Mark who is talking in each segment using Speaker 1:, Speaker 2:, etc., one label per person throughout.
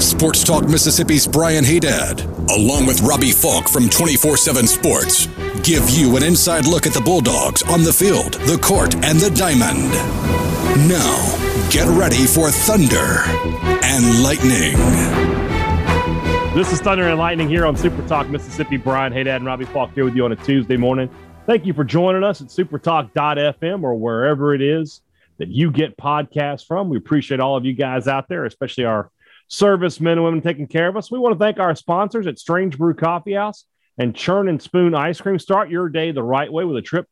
Speaker 1: Sports Talk Mississippi's Brian Haydad, along with Robbie Falk from 24 7 Sports, give you an inside look at the Bulldogs on the field, the court, and the diamond. Now, get ready for Thunder and Lightning.
Speaker 2: This is Thunder and Lightning here on Super Talk Mississippi. Brian Haydad and Robbie Falk here with you on a Tuesday morning. Thank you for joining us at supertalk.fm or wherever it is that you get podcasts from. We appreciate all of you guys out there, especially our servicemen and women taking care of us. We want to thank our sponsors at Strange Brew Coffee House and Churn and Spoon Ice Cream. Start your day the right way with a trip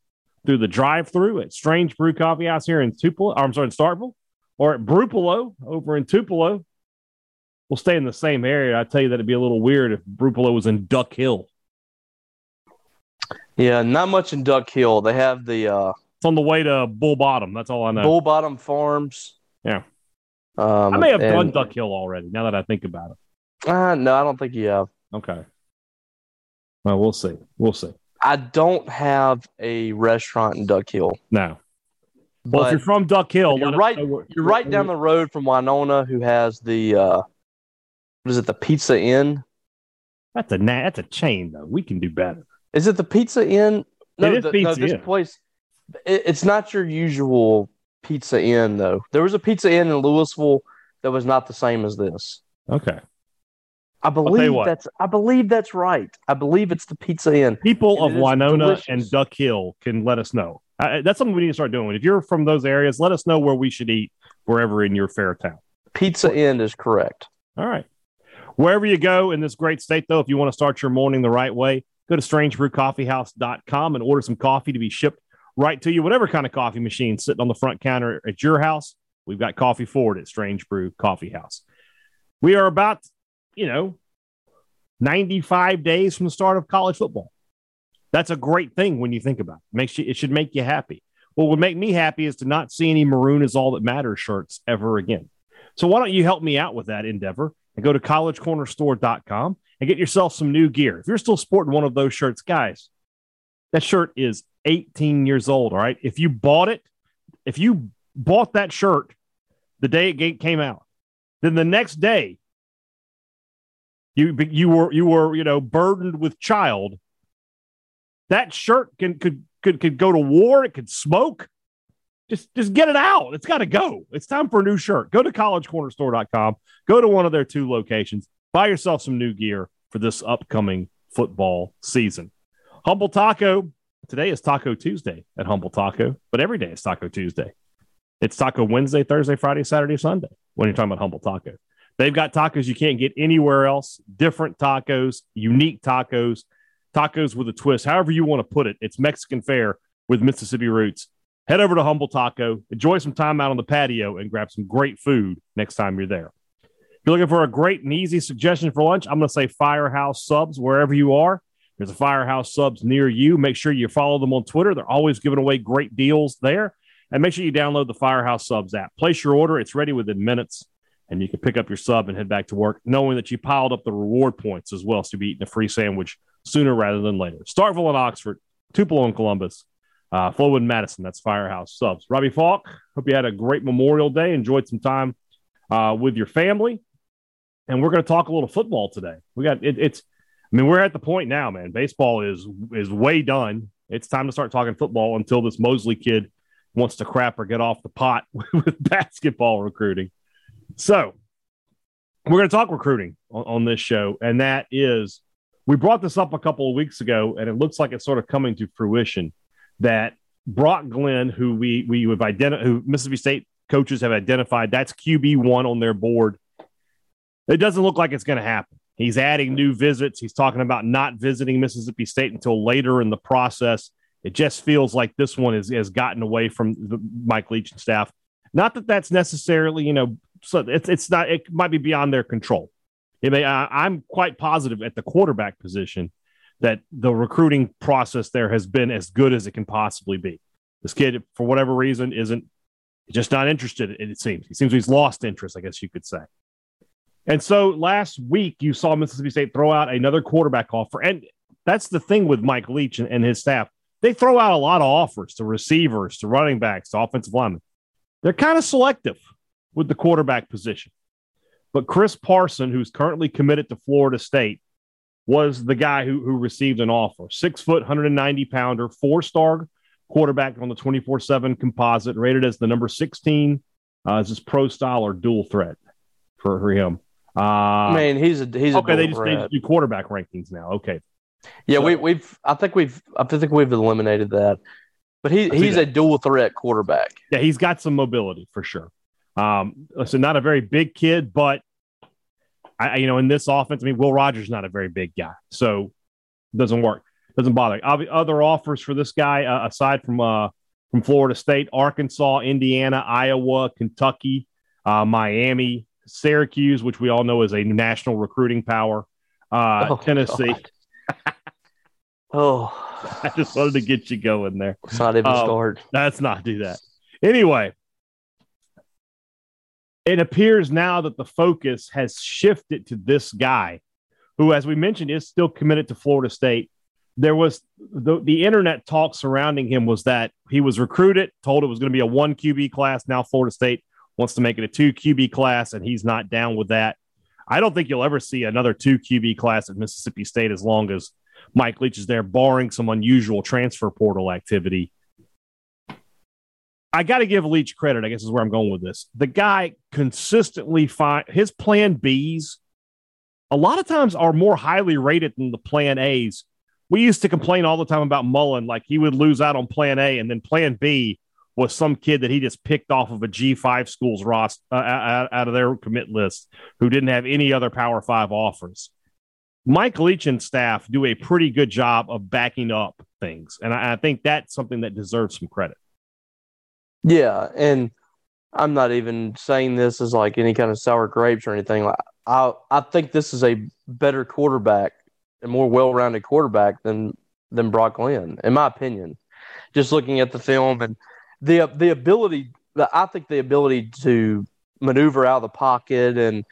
Speaker 2: through the drive-through at Strange Brew Coffee House here in Tupelo. I'm sorry, in Starkville, or at Brupolo over in Tupelo we'll stay in the same area. I tell you that it'd be a little weird if Brupolo was in Duck Hill.
Speaker 3: Yeah, not much in Duck Hill. They have the uh
Speaker 2: It's on the way to Bull Bottom. That's all I know.
Speaker 3: Bull Bottom Farms.
Speaker 2: Yeah.
Speaker 3: Um,
Speaker 2: I may have
Speaker 3: and-
Speaker 2: done Duck Hill already. Now that I think about it.
Speaker 3: Uh, no, I don't think you have.
Speaker 2: Okay. Well, we'll see. We'll see.
Speaker 3: I don't have a restaurant in Duck Hill.
Speaker 2: No. well, if you're from Duck Hill,
Speaker 3: you're right-
Speaker 2: where-
Speaker 3: you're right down the road from Winona, who has the uh, what is it? The Pizza Inn.
Speaker 2: That's a that's a chain though. We can do better.
Speaker 3: Is it the Pizza Inn? No,
Speaker 2: It is
Speaker 3: the, no,
Speaker 2: Pizza
Speaker 3: this
Speaker 2: Inn.
Speaker 3: place. It, it's not your usual Pizza Inn though. There was a Pizza Inn in Louisville that was not the same as this.
Speaker 2: Okay.
Speaker 3: I believe that's. I believe that's right. I believe it's the Pizza Inn.
Speaker 2: People
Speaker 3: And
Speaker 2: of Winona
Speaker 3: delicious.
Speaker 2: and Duck Hill can let us know. Uh, that's something we need to start doing. If you're from those areas, let us know where we should eat wherever in your fair town.
Speaker 3: Pizza Inn is correct.
Speaker 2: All right. Wherever you go in this great state, though, if you want to start your morning the right way, go to strangebrewcoffeehouse.com and order some coffee to be shipped right to you. Whatever kind of coffee machine sitting on the front counter at your house, we've got coffee forward at Strange Brew Coffee House. We are about, you know, 95 days from the start of college football. That's a great thing when you think about it. Makes you, it should make you happy. What would make me happy is to not see any maroon is all that matters shirts ever again. So why don't you help me out with that endeavor and go to collegecornerstore.com and get yourself some new gear. If you're still sporting one of those shirts, guys, that shirt is 18 years old. All right. If you bought it, if you bought that shirt the day it came out, then the next day you you were you were you know burdened with child. That shirt can could could could go to war. It could smoke. Just just get it out. It's got to go. It's time for a new shirt. Go to collegecornerstore.com. Go to one of their two locations. Buy yourself some new gear for this upcoming football season. Humble Taco. Today is Taco Tuesday at Humble Taco, but every day is Taco Tuesday. It's Taco Wednesday, Thursday, Friday, Saturday, Sunday when you're talking about Humble Taco. They've got tacos you can't get anywhere else, different tacos, unique tacos, tacos with a twist, however you want to put it. It's Mexican fare with Mississippi roots. Head over to Humble Taco, enjoy some time out on the patio, and grab some great food next time you're there. If you're looking for a great and easy suggestion for lunch, I'm going to say Firehouse Subs wherever you are. There's a Firehouse Subs near you. Make sure you follow them on Twitter. They're always giving away great deals there. And make sure you download the Firehouse Subs app. Place your order, it's ready within minutes, and you can pick up your sub and head back to work, knowing that you piled up the reward points as well. So you'll be eating a free sandwich sooner rather than later. Starkville and Oxford, Tupelo and Columbus, uh, Flowood and Madison. That's Firehouse Subs. Robbie Falk, hope you had a great Memorial Day, enjoyed some time uh, with your family. And we're going to talk a little football today. We got it, it's, I mean, we're at the point now, man. Baseball is is way done. It's time to start talking football until this Mosley kid wants to crap or get off the pot with basketball recruiting. So we're going to talk recruiting on, on this show, and that is we brought this up a couple of weeks ago, and it looks like it's sort of coming to fruition that Brock Glenn, who we we have identified, who Mississippi State coaches have identified, that's QB one on their board. It doesn't look like it's going to happen. He's adding new visits. He's talking about not visiting Mississippi State until later in the process. It just feels like this one is, has gotten away from the Mike Leach and staff. Not that that's necessarily, you know, so it's it's not. It might be beyond their control. It may. I, I'm quite positive at the quarterback position that the recruiting process there has been as good as it can possibly be. This kid, for whatever reason, isn't just not interested. It seems he seems he's lost interest. I guess you could say. And so last week, you saw Mississippi State throw out another quarterback offer, and that's the thing with Mike Leach and, and his staff. They throw out a lot of offers to receivers, to running backs, to offensive linemen. They're kind of selective with the quarterback position. But Chris Parson, who's currently committed to Florida State, was the guy who, who received an offer. Six foot, 190 pounder, four star quarterback on the 24 7 composite, rated as the number 16 uh, as his pro style or dual threat for, for him. Uh,
Speaker 3: I mean, he's a he's
Speaker 2: okay.
Speaker 3: A
Speaker 2: they just, they just do quarterback rankings now. Okay.
Speaker 3: Yeah,
Speaker 2: So-
Speaker 3: we, we've I think we've I think we've eliminated that. But he he's a dual threat quarterback.
Speaker 2: Yeah, he's got some mobility for sure. Um, so not a very big kid, but I, I- you know, in this offense, I mean, Will Rogers not a very big guy, so doesn't work. Doesn't bother. Other offers for this guy, uh, aside from uh, from Florida State, Arkansas, Indiana, Iowa, Kentucky, uh, Miami, Syracuse, which we all know is a national recruiting power, uh,
Speaker 3: Oh,
Speaker 2: Tennessee.
Speaker 3: Oh,
Speaker 2: I just wanted to get you going there.
Speaker 3: let's not even
Speaker 2: Um,
Speaker 3: start.
Speaker 2: Let's not do that. Anyway, it appears now that the focus has shifted to this guy, who, as we mentioned, is still committed to Florida State. There was the, the internet talk surrounding him was that he was recruited, told it was going to be a one QB class. Now Florida State wants to make it a two QB class, and he's not down with that. I don't think you'll ever see another two QB class at Mississippi State as long as Mike Leach is there, barring some unusual transfer portal activity. I got to give Leach credit. I guess is where I'm going with this. The guy consistently find his plan Bs. A lot of times are more highly rated than the plan A's. We used to complain all the time about Mullen, like he would lose out on plan A, and then plan B was some kid that he just picked off of a G5 school's roster uh, out, of their commit list who didn't have any other Power Five offers. Mike Leach and staff do a pretty good job of backing up things, and I, I think that's something that deserves some credit.
Speaker 3: Yeah, and I'm not even saying this as like any kind of sour grapes or anything. Like I I think this is a better quarterback, a more well-rounded quarterback than than Brock Glenn, in my opinion. Just looking at the film and the the ability, I think the ability to maneuver out of the pocket and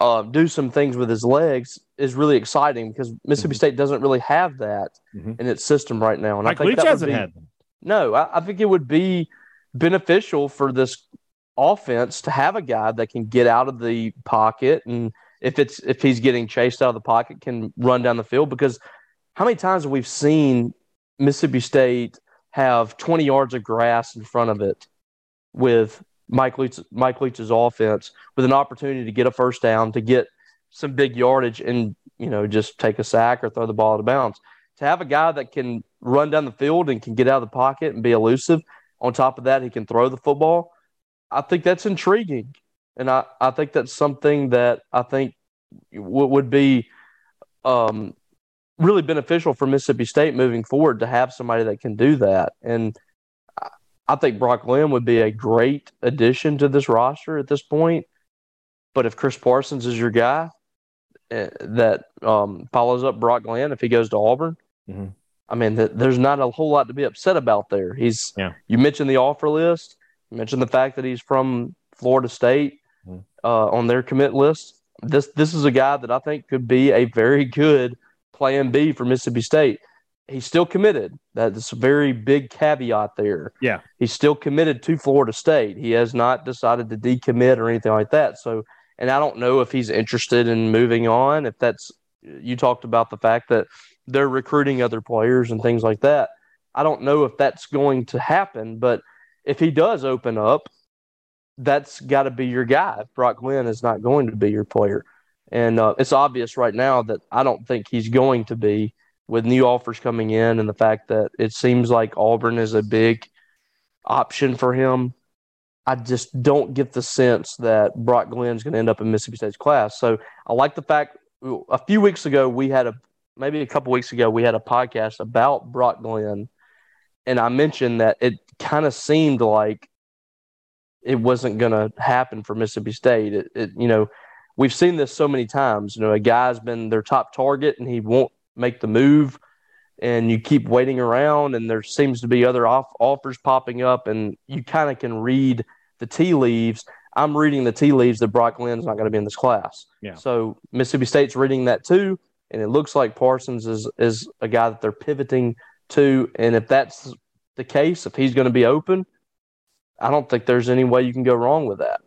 Speaker 3: uh, do some things with his legs is really exciting because Mississippi
Speaker 2: Mhm.
Speaker 3: State doesn't really have that
Speaker 2: Mhm.
Speaker 3: in its system right now. And
Speaker 2: Mike
Speaker 3: I think
Speaker 2: Leach
Speaker 3: that would
Speaker 2: hasn't
Speaker 3: be-
Speaker 2: had them.
Speaker 3: no, I, I think it would be beneficial for this offense to have a guy that can get out of the pocket and if it's if he's getting chased out of the pocket can run down the field because how many times have we seen Mississippi State have 20 yards of grass in front of it with Mike Leach, Mike Leach's offense with an opportunity to get a first down, to get some big yardage and, you know, just take a sack or throw the ball out of bounds. To have a guy that can run down the field and can get out of the pocket and be elusive, on top of that, he can throw the football. I think that's intriguing. And I, I think that's something that I think w- would be um, really beneficial for Mississippi State moving forward to have somebody that can do that. And I- think Brock Glenn would be a great addition to this roster at this point. But if Chris Parsons is your guy uh, that um, follows up Brock Glenn, if he goes to Auburn,
Speaker 2: Mhm.
Speaker 3: I mean, th- there's not a whole lot to be upset about there. He's
Speaker 2: Yeah.
Speaker 3: you mentioned the offer list, you mentioned the fact that he's from Florida State
Speaker 2: Mhm.
Speaker 3: uh, on their commit list. This this is a guy that I think could be a very good Plan B for Mississippi State. He's still committed. That's a very big caveat there.
Speaker 2: Yeah.
Speaker 3: He's still committed to Florida State. He has not decided to decommit or anything like that. So, and I don't know if he's interested in moving on. If that's you talked about the fact that they're recruiting other players and things like that. I don't know if that's going to happen, but if he does open up, that's got to be your guy. Brock Glenn is not going to be your player. And uh, it's obvious right now that I don't think he's going to be with new offers coming in and the fact that it seems like Auburn is a big option for him. I just don't get the sense that Brock Glenn's going to end up in Mississippi State's class. So I like the fact a few weeks ago we had a maybe a couple weeks ago we had a podcast about Brock Glenn, and I mentioned that it kind of seemed like it wasn't going to happen for Mississippi State. It, it, you know, we've seen this so many times. You know, a guy's been their top target and he won't make the move, and you keep waiting around, and there seems to be other off- offers popping up, and you kind of can read the tea leaves. I'm reading the tea leaves that Brock Glenn's not going to be in this class.
Speaker 2: Yeah.
Speaker 3: So Mississippi State's reading that too, and it looks like Parsons is is a guy that they're pivoting to. And if that's the case, if he's going to be open, I don't think there's any way you can go wrong with that.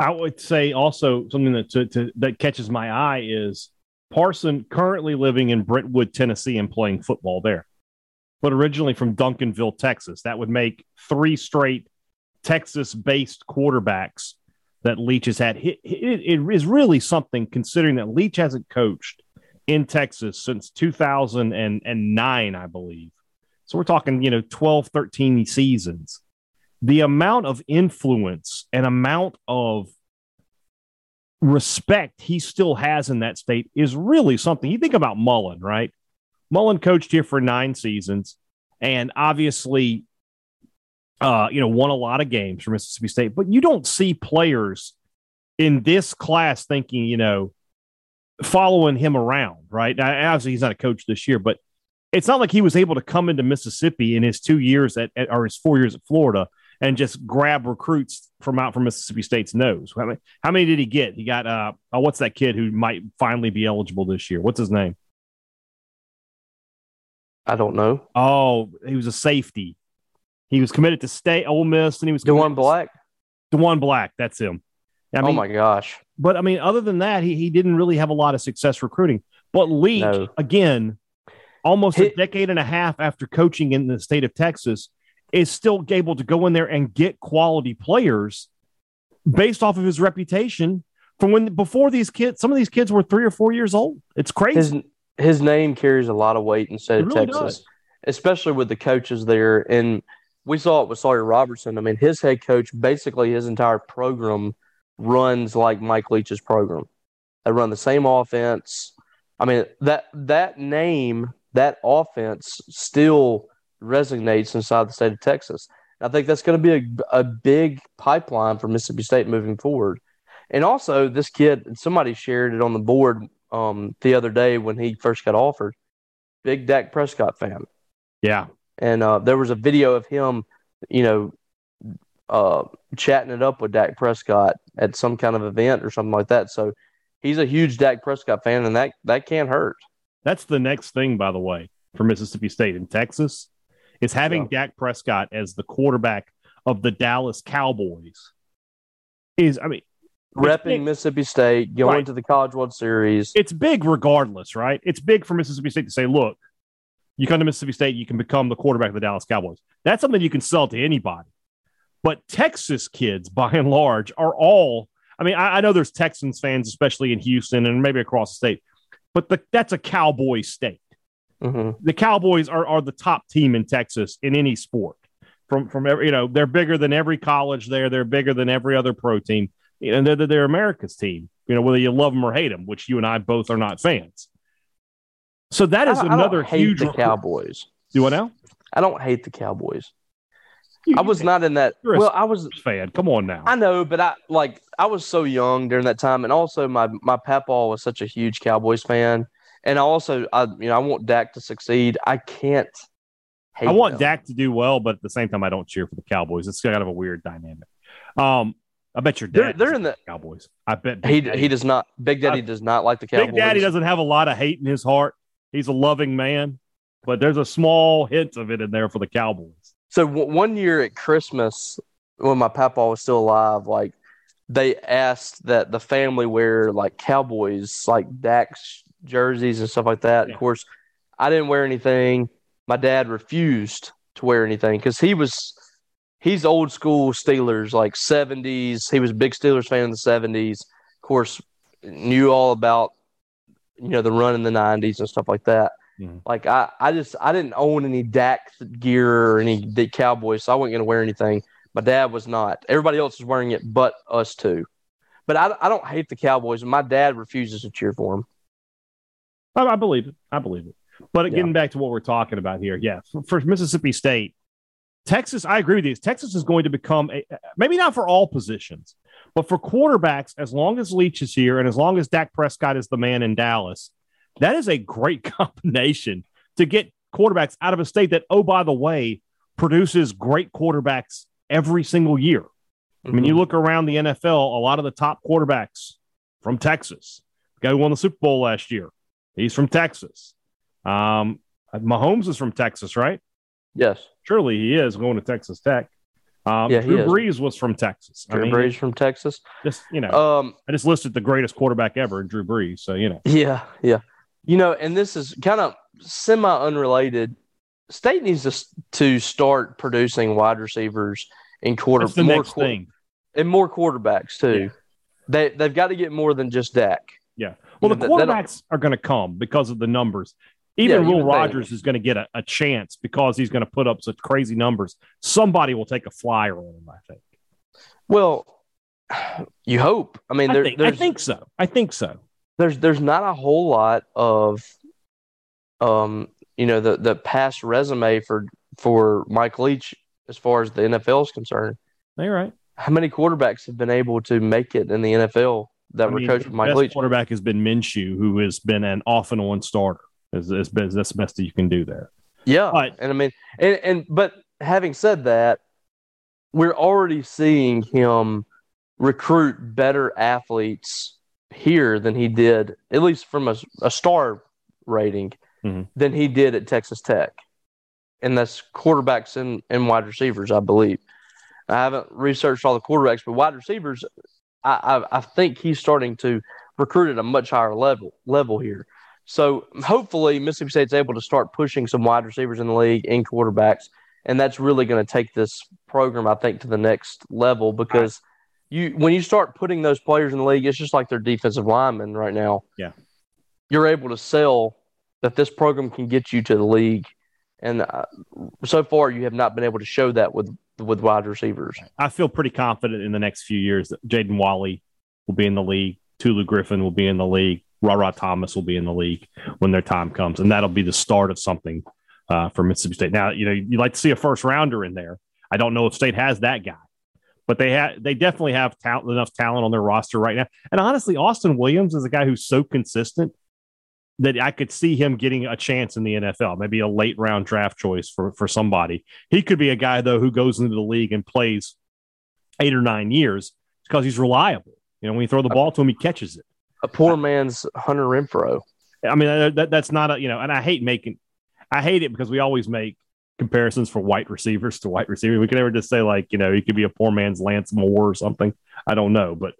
Speaker 2: I would say also something that to, to, that catches my eye is Parson currently living in Brentwood, Tennessee, and playing football there, but originally from Duncanville, Texas. That would make three straight Texas-based quarterbacks that Leach has had. It, it, is really something considering that Leach hasn't coached in Texas since 2009, I believe. So we're talking, you know, 12, 13 seasons. The amount of influence and amount of respect he still has in that state is really something. You think about Mullen, right? Mullen coached here for nine seasons and obviously, uh, you know, won a lot of games for Mississippi State, but you don't see players in this class thinking, you know, following him around, right? Now, obviously, he's not a coach this year, but it's not like he was able to come into Mississippi in his two years at, at or his four years at Florida and just grab recruits from out from Mississippi State's nose. How many, how many did he get? He got uh, oh, what's that kid who might finally be eligible this year? What's his name?
Speaker 3: I don't know.
Speaker 2: Oh, he was a safety. He was committed to stay Ole Miss, and he was
Speaker 3: Dewan Black.
Speaker 2: Dewan Black, that's him. I
Speaker 3: oh my gosh!
Speaker 2: But I mean, other than that, he, he didn't really have a lot of success recruiting. But Leach,
Speaker 3: No.
Speaker 2: again, almost a decade and a half after coaching in the state of Texas, is still able to go in there and get quality players based off of his reputation from when before these kids, some of these kids were three or four years old. It's crazy.
Speaker 3: His his name carries a lot of weight in the state
Speaker 2: really
Speaker 3: Texas,
Speaker 2: does.
Speaker 3: especially with the coaches there. And we saw it with Sawyer Robertson. I mean, his head coach basically his entire program runs like Mike Leach's program. They run the same offense. I mean that that name, that offense still resonates inside the state of Texas. I think that's going to be a, a big pipeline for Mississippi State moving forward. And also, this kid, somebody shared it on the board um, the other day when he first got offered. Big Dak Prescott fan,
Speaker 2: yeah.
Speaker 3: and uh, there was a video of him, you know, uh, chatting it up with Dak Prescott at some kind of event or something like that. So he's a huge Dak Prescott fan, and that that can't hurt.
Speaker 2: That's the next thing, by the way, for Mississippi State in Texas, is having Dak Prescott as the quarterback of the Dallas Cowboys. Is I mean,
Speaker 3: Repping
Speaker 2: big.
Speaker 3: Mississippi State, going
Speaker 2: Right.
Speaker 3: to the College World Series.
Speaker 2: it's big regardless, right? It's big for Mississippi State to say, look, you come to Mississippi State, you can become the quarterback of the Dallas Cowboys. That's something you can sell to anybody. But Texas kids, by and large, are all. I mean, I, I know there's Texans fans, especially in Houston and maybe across the state, but the, that's a Cowboy state.
Speaker 3: Hmm
Speaker 2: the Cowboys are, are the top team in Texas in any sport. From from every you know they're bigger than every college there. They're bigger than every other pro team. You know, they're, they're, America's team. You know whether you love them or hate them, which you and I both are not fans. So that is
Speaker 3: I, don't- I don't
Speaker 2: another
Speaker 3: hate
Speaker 2: huge
Speaker 3: the Cowboys.
Speaker 2: Do what now?
Speaker 3: I don't hate the Cowboys.
Speaker 2: You-
Speaker 3: I was not in that. Well, I was.
Speaker 2: fan. Come on now.
Speaker 3: I know, but I like I was so young during that time, and also my my papaw was such a huge Cowboys fan, and I also I you know I want Dak to succeed. I can't. Hate
Speaker 2: I want
Speaker 3: them.
Speaker 2: Dak to do well, but at the same time, I don't cheer for the Cowboys. It's kind of a weird dynamic. Um, I bet your
Speaker 3: They're-
Speaker 2: dad.
Speaker 3: they're in the-
Speaker 2: Cowboys. I bet Big
Speaker 3: He
Speaker 2: Daddy
Speaker 3: he does not. Big Daddy
Speaker 2: I-
Speaker 3: does not like the Cowboys.
Speaker 2: Big Daddy doesn't have a lot of hate in his heart. He's a loving man, but there's a small hint of it in there for the Cowboys.
Speaker 3: So w- one year at Christmas, when my papa was still alive, like they asked that the family wear like Cowboys, like Dak's jerseys and stuff like that.
Speaker 2: Yeah.
Speaker 3: Of course, I didn't wear anything. My dad refused to wear anything because he was he's old school Steelers, like seventies. He was a big Steelers fan in the seventies. Of course, knew all about you know the run in the nineties and stuff like that.
Speaker 2: Mhm.
Speaker 3: Like I, I just I didn't own any Dak gear or any Dick Cowboys, so I wasn't gonna wear anything. My dad was not. Everybody else was wearing it, but us too. But I, I don't hate the Cowboys. And my dad refuses to cheer for them.
Speaker 2: I, I believe it. I believe it. But
Speaker 3: Yeah.
Speaker 2: getting back to what we're talking about here, yeah, for, for Mississippi State, Texas, I agree with you. Texas is going to become a maybe not for all positions, but for quarterbacks, as long as Leach is here and as long as Dak Prescott is the man in Dallas, That is a great combination to get quarterbacks out of a state that, oh, by the way, produces great quarterbacks every single year. I mean, you mm-hmm. look around the NFL, a lot of the top quarterbacks from Texas. The guy who won the Super Bowl last year, he's from Texas. Um, Mahomes is from Texas, right?
Speaker 3: Yes.
Speaker 2: Surely he is going to Texas Tech. Um,
Speaker 3: Yeah,
Speaker 2: Drew. Brees was from Texas. I
Speaker 3: Drew
Speaker 2: mean,
Speaker 3: Brees from Texas.
Speaker 2: just you know,
Speaker 3: Um,
Speaker 2: I just listed the greatest quarterback ever, Drew Brees. So you know,
Speaker 3: Yeah, yeah. You know, and this is kind of semi unrelated. State needs to, to start producing wide receivers and quarter
Speaker 2: that's the
Speaker 3: more
Speaker 2: thing.
Speaker 3: and more quarterbacks too.
Speaker 2: Yeah.
Speaker 3: They they've got to get more than just Dak.
Speaker 2: Yeah. Well, the quarterbacks are going to come because of the numbers. Even
Speaker 3: Yeah,
Speaker 2: Will. Rogers is going to get a, a chance because he's going to put up such crazy numbers. Somebody will take a flyer on him, I think.
Speaker 3: Well, you hope. I mean,
Speaker 2: I, think, I think so. I think so.
Speaker 3: there's there's not a whole lot of um you know the the past resume for for Mike Leach as far as the NFL is concerned.
Speaker 2: You're right.
Speaker 3: How many quarterbacks have been able to make it in the NFL that
Speaker 2: I
Speaker 3: were
Speaker 2: mean,
Speaker 3: coached by Mike Leach?
Speaker 2: quarterback has been Minshew, who has been an off and on starter. Is, is that's the best that you can do there.
Speaker 3: Yeah,
Speaker 2: But-
Speaker 3: and I mean, and and but having said that, we're already seeing him recruit better athletes here than he did, at least from a, a star rating,
Speaker 2: Mhm.
Speaker 3: than he did at Texas Tech, and that's quarterbacks and, and wide receivers, I believe. I haven't researched all the quarterbacks, but wide receivers, I, I I think he's starting to recruit at a much higher level level here. So hopefully Mississippi State's able to start pushing some wide receivers in the league and quarterbacks, and that's really going to take this program, I think, to the next level because you when you start putting those players in the league, it's just like they're defensive linemen right now.
Speaker 2: Yeah.
Speaker 3: you're able to sell that this program can get you to the league, and uh, so far you have not been able to show that with with wide receivers.
Speaker 2: I feel pretty confident in the next few years that Jaden Walley will be in the league, Tulu Griffin will be in the league, Rara Thomas will be in the league when their time comes, and that'll be the start of something uh, for Mississippi State. Now, you know, you like to see a first rounder in there. I don't know if State has that guy, but they have they definitely have talent, enough talent on their roster right now. And honestly, Austin Williams is a guy who's so consistent that I could see him getting a chance in the NFL, maybe a late round draft choice for for somebody. He could be a guy though who goes into the league and plays eight or nine years because he's reliable. You know, when you throw the ball to him, he catches it.
Speaker 3: A poor man's Hunter Renfrow.
Speaker 2: I mean, that, that, that's not a you know, and I hate making, I hate it because we always make comparisons for white receivers to white receivers. We can never just say like you know he could be a poor man's Lance Moore or something. I don't know, but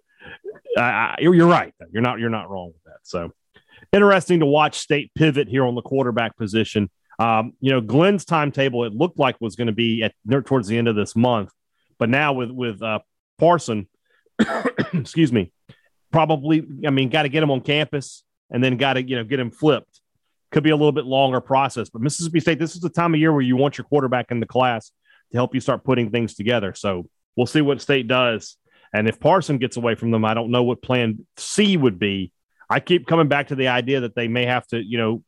Speaker 2: I, I, you're, you're right. though. You're not you're not wrong with that. So interesting to watch State pivot here on the quarterback position. Um, you know, Glenn's timetable it looked like was going to be at towards the end of this month, but now with with uh, Parson, excuse me, probably I mean got to get him on campus and then got to you know get him flipped. Could be a little bit longer process, but Mississippi State, this is the time of year where you want your quarterback in the class to help you start putting things together. So we'll see what State does, and if Parson gets away from them, I don't know what Plan C would be. I keep coming back to the idea that they may have to, you know,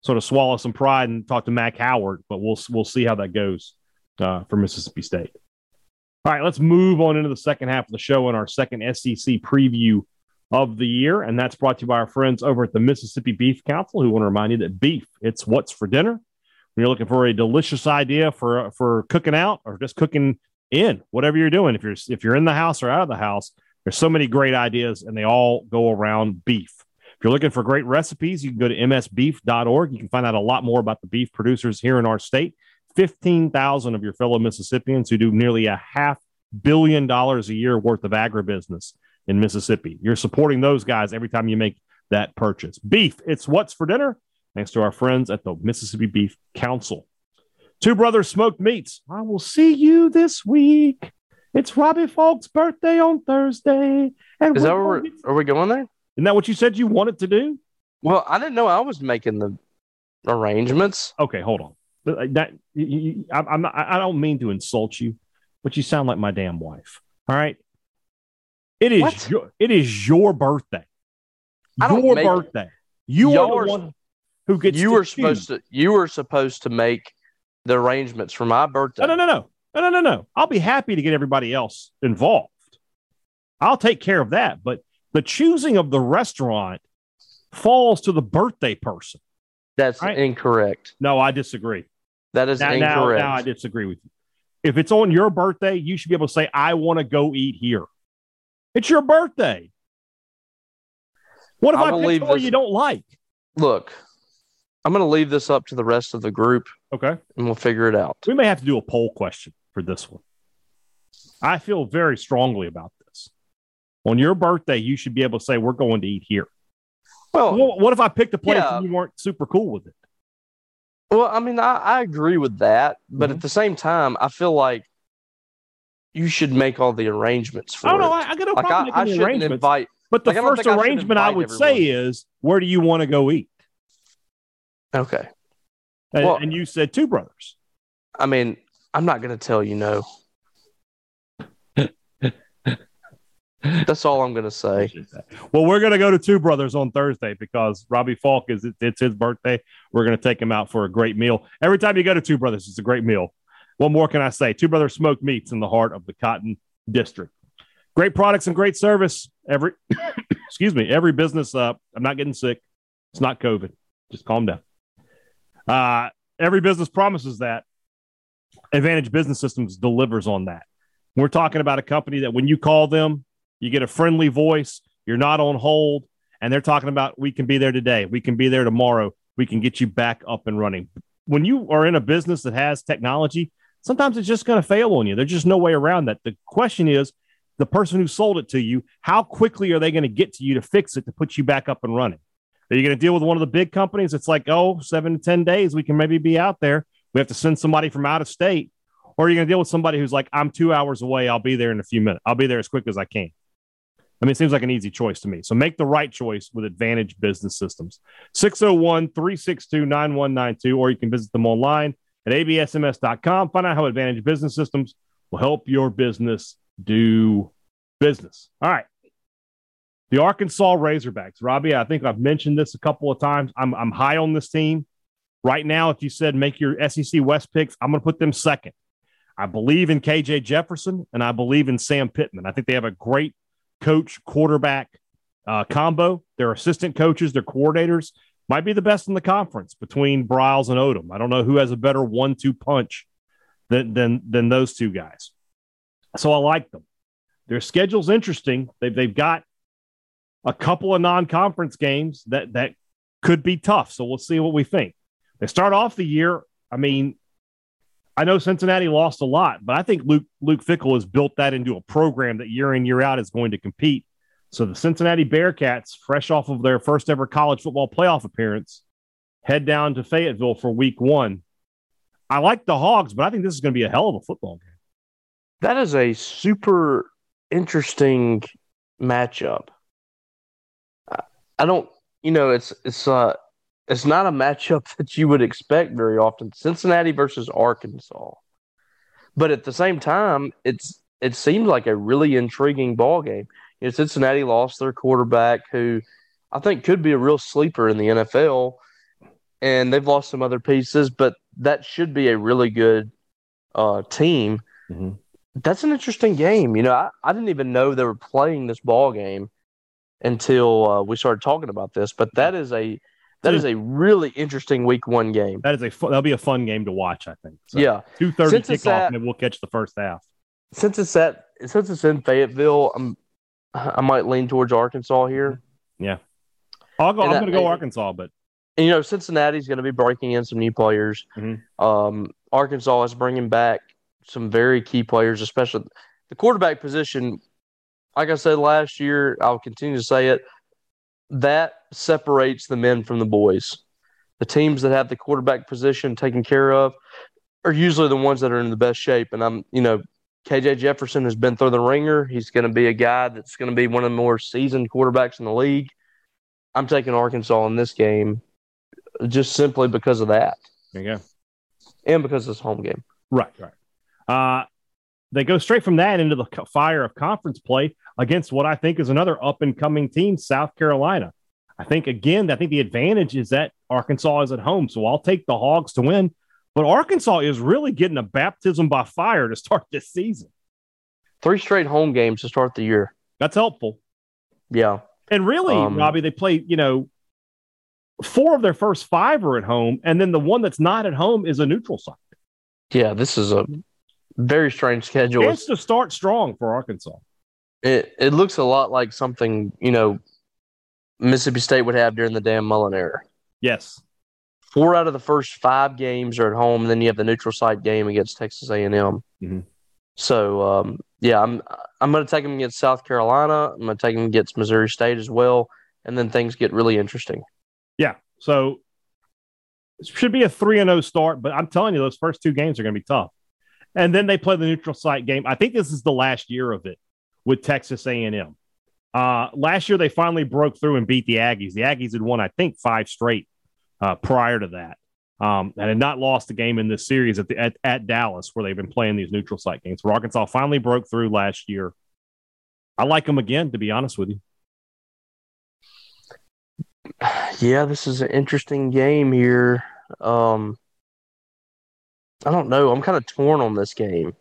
Speaker 2: sort of swallow some pride and talk to Mac Howard, but we'll we'll see how that goes uh, for Mississippi State. All right, let's move on into the second half of the show and our second SEC preview of the year, and that's brought to you by our friends over at the Mississippi Beef Council, who want to remind you that beef it's what's for dinner. When you're looking for a delicious idea for for cooking out or just cooking in, whatever you're doing, if you're if you're in the house or out of the house, there's so many great ideas, and they all go around beef. If you're looking for great recipes, you can go to msbeef.org. You can find out a lot more about the beef producers here in our state. 15,000 of your fellow Mississippians who do nearly a half billion dollars a year worth of agribusiness in Mississippi. You're supporting those guys every time you make that purchase. Beef, it's what's for dinner, thanks to our friends at the Mississippi Beef Council. Two Brothers Smoked Meats. I will see you this week. It's Robbie Falk's birthday on Thursday. And
Speaker 3: Is that where we're, are we going there?
Speaker 2: Isn't that what you said you wanted to do?
Speaker 3: Well, I didn't know I was making the arrangements.
Speaker 2: Okay, hold on. Uh, That you- you- I, I'm not, I don't mean to insult you, but you sound like my damn wife. All right. It is
Speaker 3: What?
Speaker 2: your it is your birthday.
Speaker 3: I
Speaker 2: Your birthday. You
Speaker 3: Y'all
Speaker 2: are the one who gets.
Speaker 3: You
Speaker 2: to
Speaker 3: were supposed to. You were supposed to make the arrangements for my birthday.
Speaker 2: No, no, no, no, no, no, no, no. I'll be happy to get everybody else involved. I'll take care of that. But the choosing of the restaurant falls to the birthday person.
Speaker 3: That's
Speaker 2: Right.
Speaker 3: incorrect.
Speaker 2: No, I disagree.
Speaker 3: That is
Speaker 2: Now, now,
Speaker 3: incorrect.
Speaker 2: now I disagree with you. If it's on your birthday, you should be able to say, I want to go eat here. It's your birthday. What if
Speaker 3: I
Speaker 2: I,
Speaker 3: believe
Speaker 2: pick
Speaker 3: this-
Speaker 2: you don't like?
Speaker 3: Look, I'm going to leave this up to the rest of the group,
Speaker 2: Okay.
Speaker 3: and we'll figure it out.
Speaker 2: We may have to do a poll question for this one. I feel very strongly about. On your birthday, you should be able to say, We're going to eat here.
Speaker 3: Well,
Speaker 2: What, what if I picked a place
Speaker 3: Yeah.
Speaker 2: and you weren't super cool with it?
Speaker 3: Well, I mean, I, I agree with that, but
Speaker 2: Mhm.
Speaker 3: at the same time, I feel like you should make all the arrangements for
Speaker 2: I don't
Speaker 3: it.
Speaker 2: know. I, I got no
Speaker 3: like
Speaker 2: problem
Speaker 3: I, I
Speaker 2: making the
Speaker 3: shouldn't
Speaker 2: arrangements.
Speaker 3: invite.
Speaker 2: but the
Speaker 3: like,
Speaker 2: first
Speaker 3: I
Speaker 2: arrangement I would say is, Where do you want to go eat?
Speaker 3: Okay,
Speaker 2: And,
Speaker 3: Well-
Speaker 2: and you said Two Brothers.
Speaker 3: I mean, I'm not going to tell you no. That's all I'm going to say.
Speaker 2: Well, we're going to go to Two Brothers on Thursday because Robbie Falk is it's his birthday. We're going to take him out for a great meal. Every time you go to Two Brothers, it's a great meal. What more can I say? Two Brothers Smoked Meats in the heart of the Cotton District. Great products and great service. Every excuse me, every business. Uh, I'm not getting sick. It's not COVID. Just calm down. Uh, every business promises that. Advantage Business Systems delivers on that. We're talking about a company that when you call them, you get a friendly voice. You're not on hold. And they're talking about we can be there today. We can be there tomorrow. We can get you back up and running. When you are in a business that has technology, sometimes it's just going to fail on you. There's just no way around that. The question is the person who sold it to you, how quickly are they going to get to you to fix it to put you back up and running? Are you going to deal with one of the big companies? It's like, oh, seven to 10 days, we can maybe be out there. We have to send somebody from out of state. Or are you going to deal with somebody who's like, I'm two hours away. I'll be there in a few minutes. I'll be there as quick as I can. I mean, it seems like an easy choice to me. So make the right choice with Advantage Business Systems. 601 362 9192, or you can visit them online at absms.com. Find out how Advantage Business Systems will help your business do business. All right. The Arkansas Razorbacks. Robbie, I think I've mentioned this a couple of times. I'm, I'm high on this team. Right now, if you said make your SEC West picks, I'm going to put them second. I believe in KJ Jefferson and I believe in Sam Pittman. I think they have a great coach quarterback uh, combo. Their assistant coaches, their coordinators might be the best in the conference between Briles and Odom. I don't know who has a better one two punch than, than, than those two guys. So I like them. Their schedule's interesting. They've, they've got a couple of non conference games that, that could be tough. So we'll see what we think. They start off the year. I mean, I know Cincinnati lost a lot, but I think Luke Luke Fickell has built that into a program that year in year out is going to compete. So the Cincinnati Bearcats, fresh off of their first ever college football playoff appearance, head down to Fayetteville for Week One. I like the Hogs, but I think this is going to be a hell of a football game.
Speaker 3: That is a super interesting matchup. I- I don't, you know, it's it's uh it's not a matchup that you would expect very often. Cincinnati versus Arkansas, but at the same time, it's it seems like a really intriguing ball game. You know, Cincinnati lost their quarterback, who I think could be a real sleeper in the NFL, and they've lost some other pieces, but that should be a really good uh, team that's an interesting game. You know, I, I didn't even know they were playing this ball game until uh, we started talking about this. But that is a that is a really interesting week one game.
Speaker 2: That is a that'll be a fun game to watch. I think. So,
Speaker 3: yeah,
Speaker 2: two thirty kickoff,
Speaker 3: at-
Speaker 2: and we'll catch the first half.
Speaker 3: since it's at since it's in Fayetteville, I'm I might lean towards Arkansas here.
Speaker 2: Yeah, I'll go.
Speaker 3: And
Speaker 2: I'm going to go Arkansas, but
Speaker 3: And, you know, Cincinnati's going to be breaking in some new players.
Speaker 2: Mhm.
Speaker 3: Um, Arkansas is bringing back some very key players, especially the quarterback position. Like I said last year, I'll continue to say it. That separates the men from the boys. The teams that have the quarterback position taken care of are usually the ones that are in the best shape. And I'm, you know, KJ Jefferson has been through the ringer. He's going to be a guy that's going to be one of the more seasoned quarterbacks in the league. I'm taking Arkansas in this game just simply because of that
Speaker 2: there you go.
Speaker 3: and because it's home game.
Speaker 2: Right, right. Uh, they go straight from that into the fire of conference play against what I think is another up and coming team, South Carolina. I think again, I think the advantage is that Arkansas is at home, so I'll take the Hogs to win. But Arkansas is really getting a baptism by fire to start this season.
Speaker 3: Three straight home games to start the year.
Speaker 2: That's helpful.
Speaker 3: Yeah.
Speaker 2: And really,
Speaker 3: Um,
Speaker 2: Robbie, they play, you know, four of their first five are at home, and then the one that's not at home is a neutral site.
Speaker 3: Yeah, this is a very strange schedule.
Speaker 2: It's to start strong for Arkansas.
Speaker 3: It it looks a lot like something you know Mississippi State would have during the Dan Mullen era.
Speaker 2: Yes,
Speaker 3: four out of the first five games are at home, and then you have the neutral site game against Texas A and M.
Speaker 2: Mm-hmm.
Speaker 3: So um, yeah, I'm I'm going to take them against South Carolina. I'm going to take them against Missouri State as well, and then things get really interesting.
Speaker 2: Yeah, so it should be a three and zero start, but I'm telling you, those first two games are going to be tough. And then they play the neutral site game. I think this is the last year of it with Texas A and M. Uh, last year they finally broke through and beat the Aggies. The Aggies had won, I think, five straight uh, prior to that. Um, and had not lost a game in this series at, the, at, at Dallas, where they've been playing these neutral site games. Arkansas finally broke through last year. I like them again, to be honest with you.
Speaker 3: Yeah, this is an interesting game here. Um, I don't know. I'm kind of torn on this game.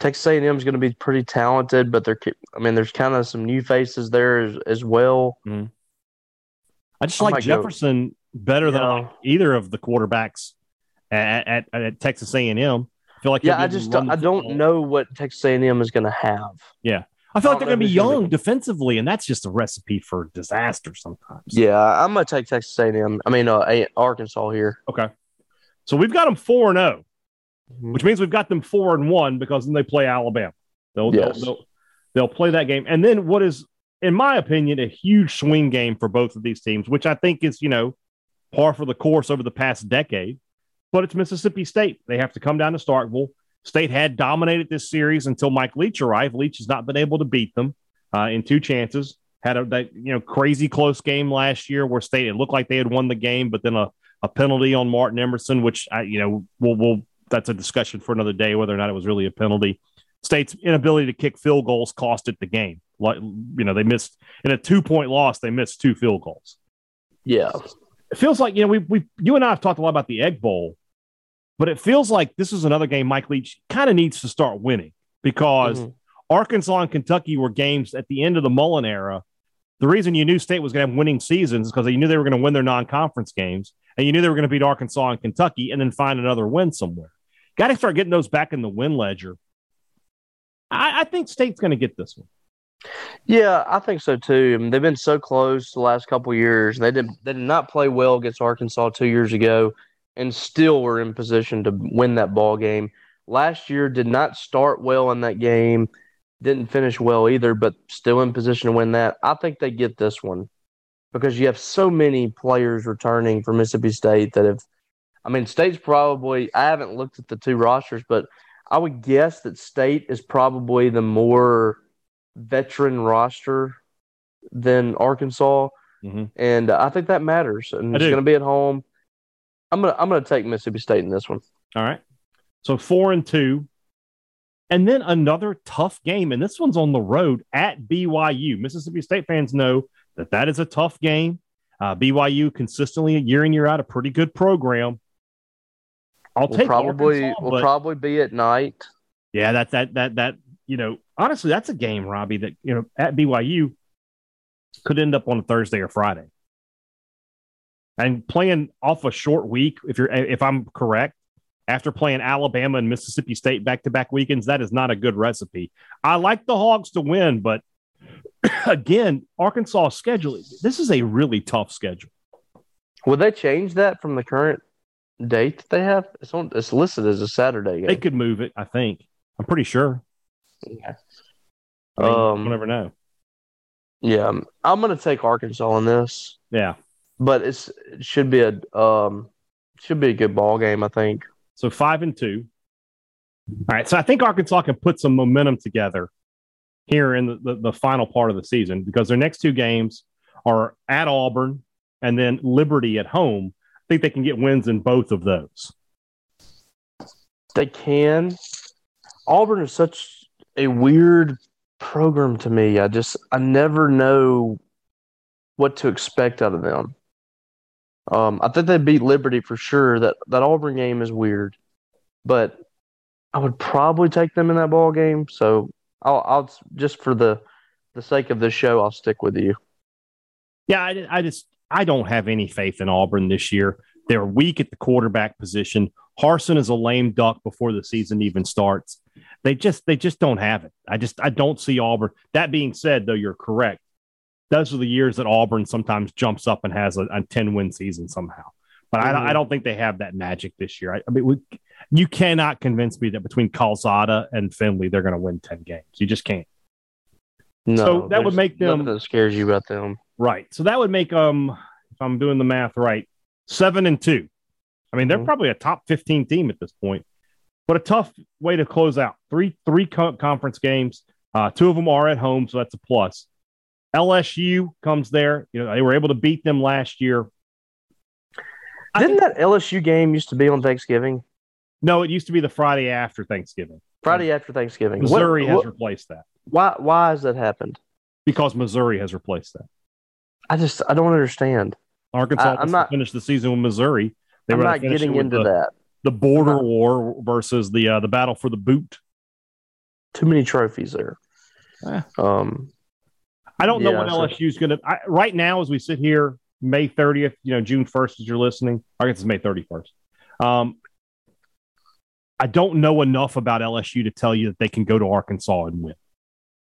Speaker 3: Texas A&M is going to be pretty talented, but they're. I mean, there's kind of some new faces there as, as well.
Speaker 2: Mm-hmm. I just I like Jefferson better than either of the quarterbacks at, at, at Texas A&M. I feel like
Speaker 3: yeah, I just don't, I don't know what Texas A&M is going to have.
Speaker 2: Yeah, I feel I like they're going to be young be... defensively, and that's just a recipe for disaster sometimes.
Speaker 3: Yeah, I'm going to take Texas A&M. I mean, uh, Arkansas here.
Speaker 2: Okay, so we've got them four and zero, oh. Which means we've got them four and one because then they play Alabama. They'll, yes. they'll, they'll, they'll play that game, and then what is, in my opinion, a huge swing game for both of these teams, which I think is you know par for the course over the past decade. But it's Mississippi State. They have to come down to Starkville. State had dominated this series until Mike Leach arrived. Leach has not been able to beat them uh, in two chances. Had a that, you know crazy close game last year where State it looked like they had won the game, but then a, a penalty on Martin Emerson, which I you know we'll, we'll that's a discussion for another day whether or not it was really a penalty. State's inability to kick field goals cost it the game. Like you know they missed in a two point loss, they missed two field goals.
Speaker 3: Yeah,
Speaker 2: it feels like you know we we you and I have talked a lot about the Egg Bowl, but it feels like this is another game Mike Leach kind of needs to start winning because mm-hmm. Arkansas and Kentucky were games at the end of the Mullen era. The reason you knew State was going to have winning seasons is because you knew they were going to win their non-conference games, and you knew they were going to beat Arkansas and Kentucky, and then find another win somewhere. Got to start getting those back in the win ledger. I, I think State's going to get this one.
Speaker 3: Yeah, I think so too. I mean, they've been so close the last couple years. They did they did not play well against Arkansas two years ago, and still were in position to win that ball game. Last year did not start well in that game, didn't finish well either, but still in position to win that. I think they get this one because you have so many players returning for Mississippi State that have. I mean, State's probably. I haven't looked at the two rosters, but I would guess that State is probably the more veteran roster than Arkansas, mm-hmm. and I think that matters. And I it's going to be at home. I'm gonna I'm gonna take Mississippi State in this one.
Speaker 2: All right. So four and two, and then another tough game, and this one's on the road at BYU. Mississippi State fans know that that is a tough game. Uh, BYU consistently year in year out a pretty good program. I'll we'll take
Speaker 3: probably
Speaker 2: Arkansas,
Speaker 3: will probably be at night.
Speaker 2: Yeah, that that that that you know, honestly, that's a game, Robbie, that, you know, at BYU could end up on a Thursday or Friday. And playing off a short week, if you're if I'm correct, after playing Alabama and Mississippi State back to back weekends, that is not a good recipe. I like the Hogs to win, but again, Arkansas schedule, this is a really tough schedule.
Speaker 3: Would they change that from the current date that they have? It's on it's listed as a Saturday.
Speaker 2: Game. They could move it, I think. I'm pretty sure.
Speaker 3: Yeah.
Speaker 2: I mean, um, you never know.
Speaker 3: Yeah, I'm going to take Arkansas on this.
Speaker 2: Yeah,
Speaker 3: but it's it should be a um should be a good ball game. I think.
Speaker 2: So five and two. All right, so I think Arkansas can put some momentum together here in the, the, the final part of the season because their next two games are at Auburn and then Liberty at home. Think they can get wins in both of those.
Speaker 3: They can. Auburn is such a weird program to me. I just I never know what to expect out of them. Um, I think they beat Liberty for sure. That that Auburn game is weird, but I would probably take them in that ball game. So I'll, I'll just for the the sake of this show, I'll stick with you.
Speaker 2: Yeah, I, I just I don't have any faith in Auburn this year. They're weak at the quarterback position. Harsin is a lame duck before the season even starts. They just they just don't have it. I just I don't see Auburn. That being said, though, you're correct. Those are the years that Auburn sometimes jumps up and has a, a 10 win season somehow. But mm-hmm. I, I, don't think they have that magic this year. I, I mean, we, you cannot convince me that between Calzada and Finley, they're going to win 10 games. You just can't.
Speaker 3: No,
Speaker 2: so that would make them.
Speaker 3: that scares you about them.
Speaker 2: Right. So that would make them, if I'm doing the math right, seven and two. I mean, they're mm-hmm. probably a top 15 team at this point, but a tough way to close out. Three three co- conference games. Uh, two of them are at home, so that's a plus. LSU comes there. You know, they were able to beat them last year.
Speaker 3: Didn't that LSU game used to be on Thanksgiving?
Speaker 2: No, it used to be the Friday after Thanksgiving.
Speaker 3: Friday after Thanksgiving.
Speaker 2: Missouri what, has what, replaced that.
Speaker 3: Why? Why has that happened?
Speaker 2: Because Missouri has replaced that.
Speaker 3: I just I don't understand.
Speaker 2: Arkansas I, am not finished the season with Missouri.
Speaker 3: They I'm not getting into
Speaker 2: the,
Speaker 3: that.
Speaker 2: The border not, war versus the uh, the battle for the boot.
Speaker 3: Too many trophies there. Eh. Um,
Speaker 2: I don't know what LSU is going to. Right now, as we sit here, May 30th, you know, June 1st, as you're listening, I guess it's May 31st. Um, I don't know enough about LSU to tell you that they can go to Arkansas and win.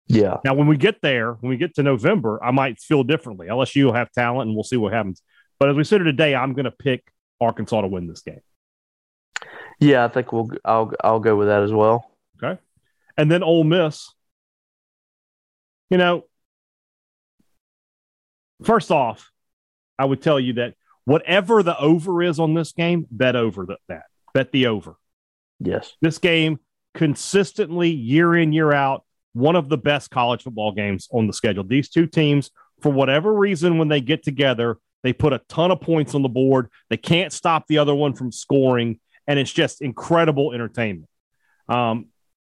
Speaker 3: Yeah.
Speaker 2: Now, when we get there, when we get to November, I might feel differently. LSU will have talent, and we'll see what happens. But as we sit here today, I'm going to pick Arkansas to win this game.
Speaker 3: Yeah, I think we'll. I'll. I'll go with that as well.
Speaker 2: Okay. And then Ole Miss. You know, first off, I would tell you that whatever the over is on this game, bet over that. that. Bet the over.
Speaker 3: Yes.
Speaker 2: This game consistently, year in, year out, one of the best college football games on the schedule. These two teams, for whatever reason, when they get together, they put a ton of points on the board. They can't stop the other one from scoring, and it's just incredible entertainment. Um,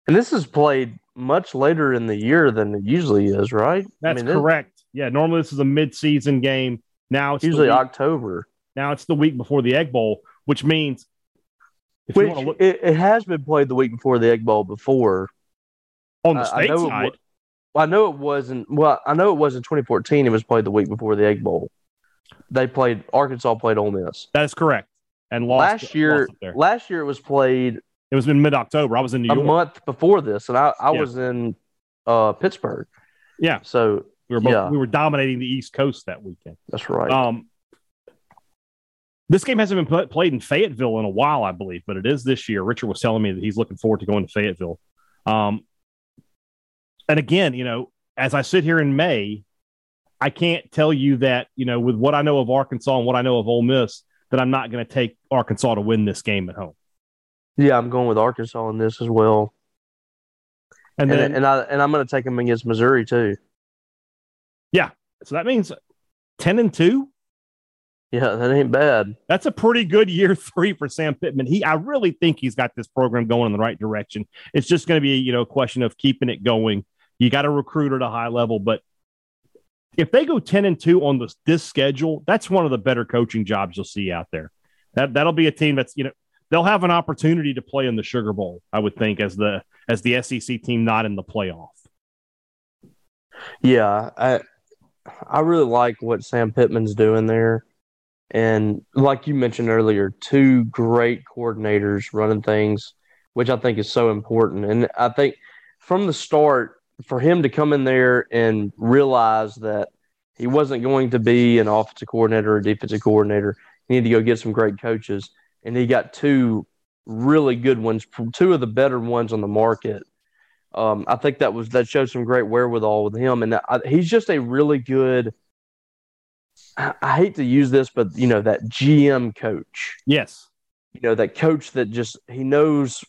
Speaker 3: and this is played much later in the year than it usually is, right?
Speaker 2: That's I mean, correct. This, yeah, normally this is a mid-season game. Now it's
Speaker 3: usually October.
Speaker 2: Now it's the week before the Egg Bowl, which means
Speaker 3: which look, it, it, has been played the week before the Egg Bowl before
Speaker 2: on the state I side.
Speaker 3: It, I know it wasn't. Well, I know it was in 2014. It was played the week before the Egg Bowl. They played Arkansas played Ole Miss.
Speaker 2: That is correct. And lost,
Speaker 3: last year, lost last year it was played.
Speaker 2: It was in mid October. I was in New
Speaker 3: a
Speaker 2: York
Speaker 3: a month before this, and I, I yeah. was in uh, Pittsburgh.
Speaker 2: Yeah.
Speaker 3: So
Speaker 2: we were both, yeah. we were dominating the East Coast that weekend.
Speaker 3: That's right.
Speaker 2: Um, this game hasn't been played in Fayetteville in a while, I believe, but it is this year. Richard was telling me that he's looking forward to going to Fayetteville. Um, and again, you know, as I sit here in May, I can't tell you that, you know, with what I know of Arkansas and what I know of Ole Miss, that I'm not going to take Arkansas to win this game at home.
Speaker 3: Yeah, I'm going with Arkansas in this as well. And then, and, and I and I'm going to take them against Missouri too.
Speaker 2: Yeah, so that means ten and two.
Speaker 3: Yeah, that ain't bad.
Speaker 2: That's a pretty good year three for Sam Pittman. He, I really think he's got this program going in the right direction. It's just going to be, you know, a question of keeping it going. You got to recruit at a high level, but if they go ten and two on this this schedule, that's one of the better coaching jobs you'll see out there. That that'll be a team that's you know they'll have an opportunity to play in the Sugar Bowl. I would think as the as the SEC team not in the playoff.
Speaker 3: Yeah, I I really like what Sam Pittman's doing there. And like you mentioned earlier, two great coordinators running things, which I think is so important. And I think from the start, for him to come in there and realize that he wasn't going to be an offensive coordinator or defensive coordinator, he needed to go get some great coaches. And he got two really good ones, two of the better ones on the market. Um, I think that was that showed some great wherewithal with him, and I, he's just a really good I hate to use this, but you know that GM coach.
Speaker 2: Yes.
Speaker 3: You know that coach that just he knows,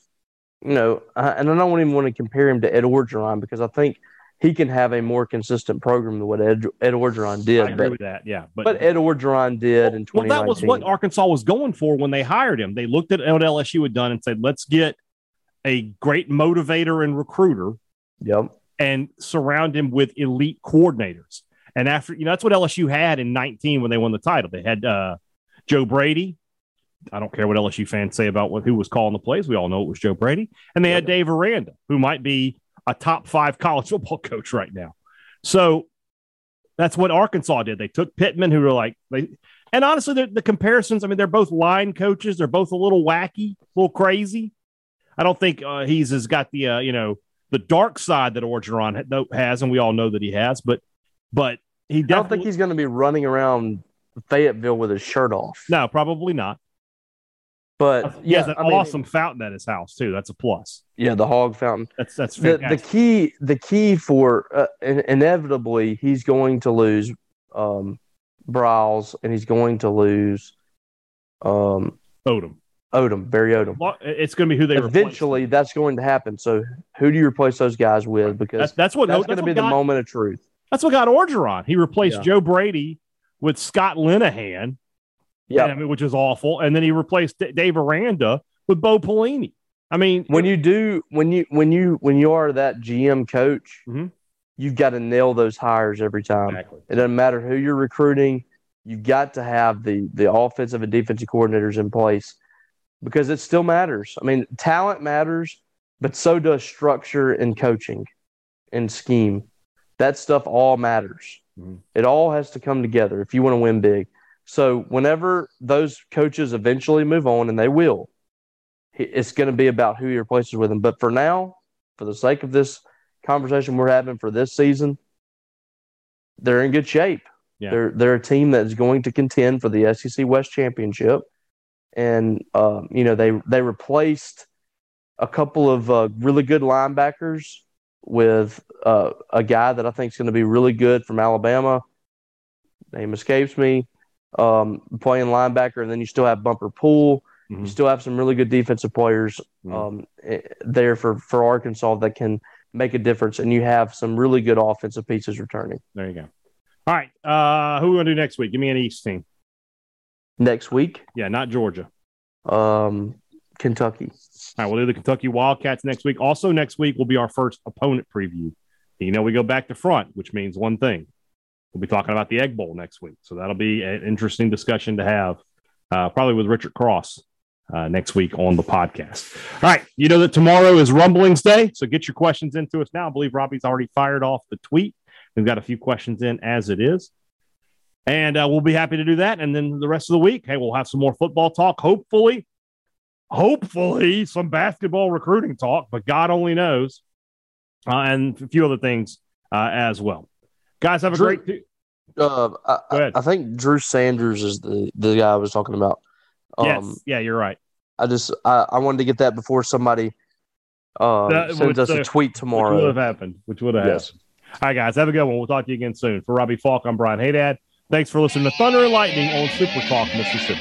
Speaker 3: you know, uh, and I don't even want to compare him to Ed Orgeron because I think he can have a more consistent program than what Ed, Ed Orgeron did. I
Speaker 2: agree but, with that. Yeah,
Speaker 3: but, but Ed Orgeron did well, in 2019. Well, that
Speaker 2: was what Arkansas was going for when they hired him. They looked at what LSU had done and said, "Let's get a great motivator and recruiter."
Speaker 3: Yep.
Speaker 2: And surround him with elite coordinators. And after, you know, that's what LSU had in 19 when they won the title. They had uh, Joe Brady. I don't care what LSU fans say about what, who was calling the plays. We all know it was Joe Brady. And they had Dave Aranda, who might be a top five college football coach right now. So That's what Arkansas did. They took Pittman, who were like they, and honestly, the, the comparisons. I mean, they're both line coaches. They're both a little wacky, a little crazy. I don't think uh, he's has got the uh, you know the dark side that Orgeron has, and we all know that he has. But but he
Speaker 3: I don't think he's going to be running around Fayetteville with his shirt off.
Speaker 2: No, probably not.
Speaker 3: But
Speaker 2: he
Speaker 3: yeah,
Speaker 2: has an
Speaker 3: I mean,
Speaker 2: awesome fountain at his house too. That's a plus.
Speaker 3: Yeah, the hog fountain.
Speaker 2: That's that's
Speaker 3: The,
Speaker 2: fantastic.
Speaker 3: the key, the key for uh, in, inevitably, he's going to lose um, and he's going to lose um,
Speaker 2: Odom.
Speaker 3: Odom, Barry Odom.
Speaker 2: It's going to be who they replace.
Speaker 3: Eventually, that's going to happen. So, who do you replace those guys with? Because
Speaker 2: That's, that's what
Speaker 3: that's
Speaker 2: that's
Speaker 3: going to be the moment of truth.
Speaker 2: That's what got Orgeron. He replaced
Speaker 3: Yeah.
Speaker 2: Joe Brady with Scott Linehan,
Speaker 3: Yeah.
Speaker 2: I mean, which is awful, and then he replaced D- Dave Aranda with Bo Pelini. I mean,
Speaker 3: when you do when you when you when you are that GM coach,
Speaker 2: Mhm.
Speaker 3: you've got to nail those hires every time.
Speaker 2: Exactly.
Speaker 3: It doesn't matter who you're recruiting. You've got to have the the offensive and defensive coordinators in place because it still matters. I mean, talent matters, but so does structure and coaching and scheme. That stuff all matters.
Speaker 2: Mhm.
Speaker 3: It all has to come together if you want to win big. So whenever those coaches eventually move on, and they will, it's going to be about who he replaces with them. But for now, for the sake of this conversation we're having for this season, they're in good shape.
Speaker 2: Yeah.
Speaker 3: They're they're a team that is going to contend for the SEC West championship, and um, you know they they replaced a couple of uh, really good linebackers with uh, a guy that I think is going to be really good from Alabama. Name escapes me. Um, playing linebacker, and then you still have Bumper Pool. You
Speaker 2: Mhm.
Speaker 3: still have some really good defensive players um, eh, there for, for Arkansas that can make a difference, and you have some really good offensive pieces returning
Speaker 2: There you go. All right. Uh, who we going to do next week? Give me an East team.
Speaker 3: next week.
Speaker 2: Yeah, not Georgia.
Speaker 3: Um, Kentucky.
Speaker 2: All right, we'll do the Kentucky Wildcats next week. Also, next week will be our first opponent preview. You know, we go back to front, which means one thing. We'll be talking about the Egg Bowl next week. So that'll be an interesting discussion to have, uh, probably with Richard Cross uh, next week on the podcast. All right. You know that tomorrow is Rumblings Day. So get your questions into us now. I believe Robbie's already fired off the tweet. We've got a few questions in as it is. And uh, we'll be happy to do that. And then the rest of the week, hey, we'll have some more football talk. Hopefully, hopefully some basketball recruiting talk, but God only knows, uh, and a few other things uh, as well. Guys, have a
Speaker 3: Drew-
Speaker 2: great.
Speaker 3: Uh, I,
Speaker 2: Go ahead.
Speaker 3: I think Drew Sanders is the, the guy I was talking about. Um,
Speaker 2: yes, yeah, you're right.
Speaker 3: I just I, I wanted to get that before somebody uh,
Speaker 2: That
Speaker 3: sends us
Speaker 2: uh,
Speaker 3: a tweet tomorrow.
Speaker 2: Which would have happened. Which would have
Speaker 3: Yes.
Speaker 2: happened. All right, guys, have a good one. We'll talk to you again soon. For Robbie Faulk, I'm Brian Haydad. Thanks for listening to Thunder and Lightning on Super Talk Mississippi.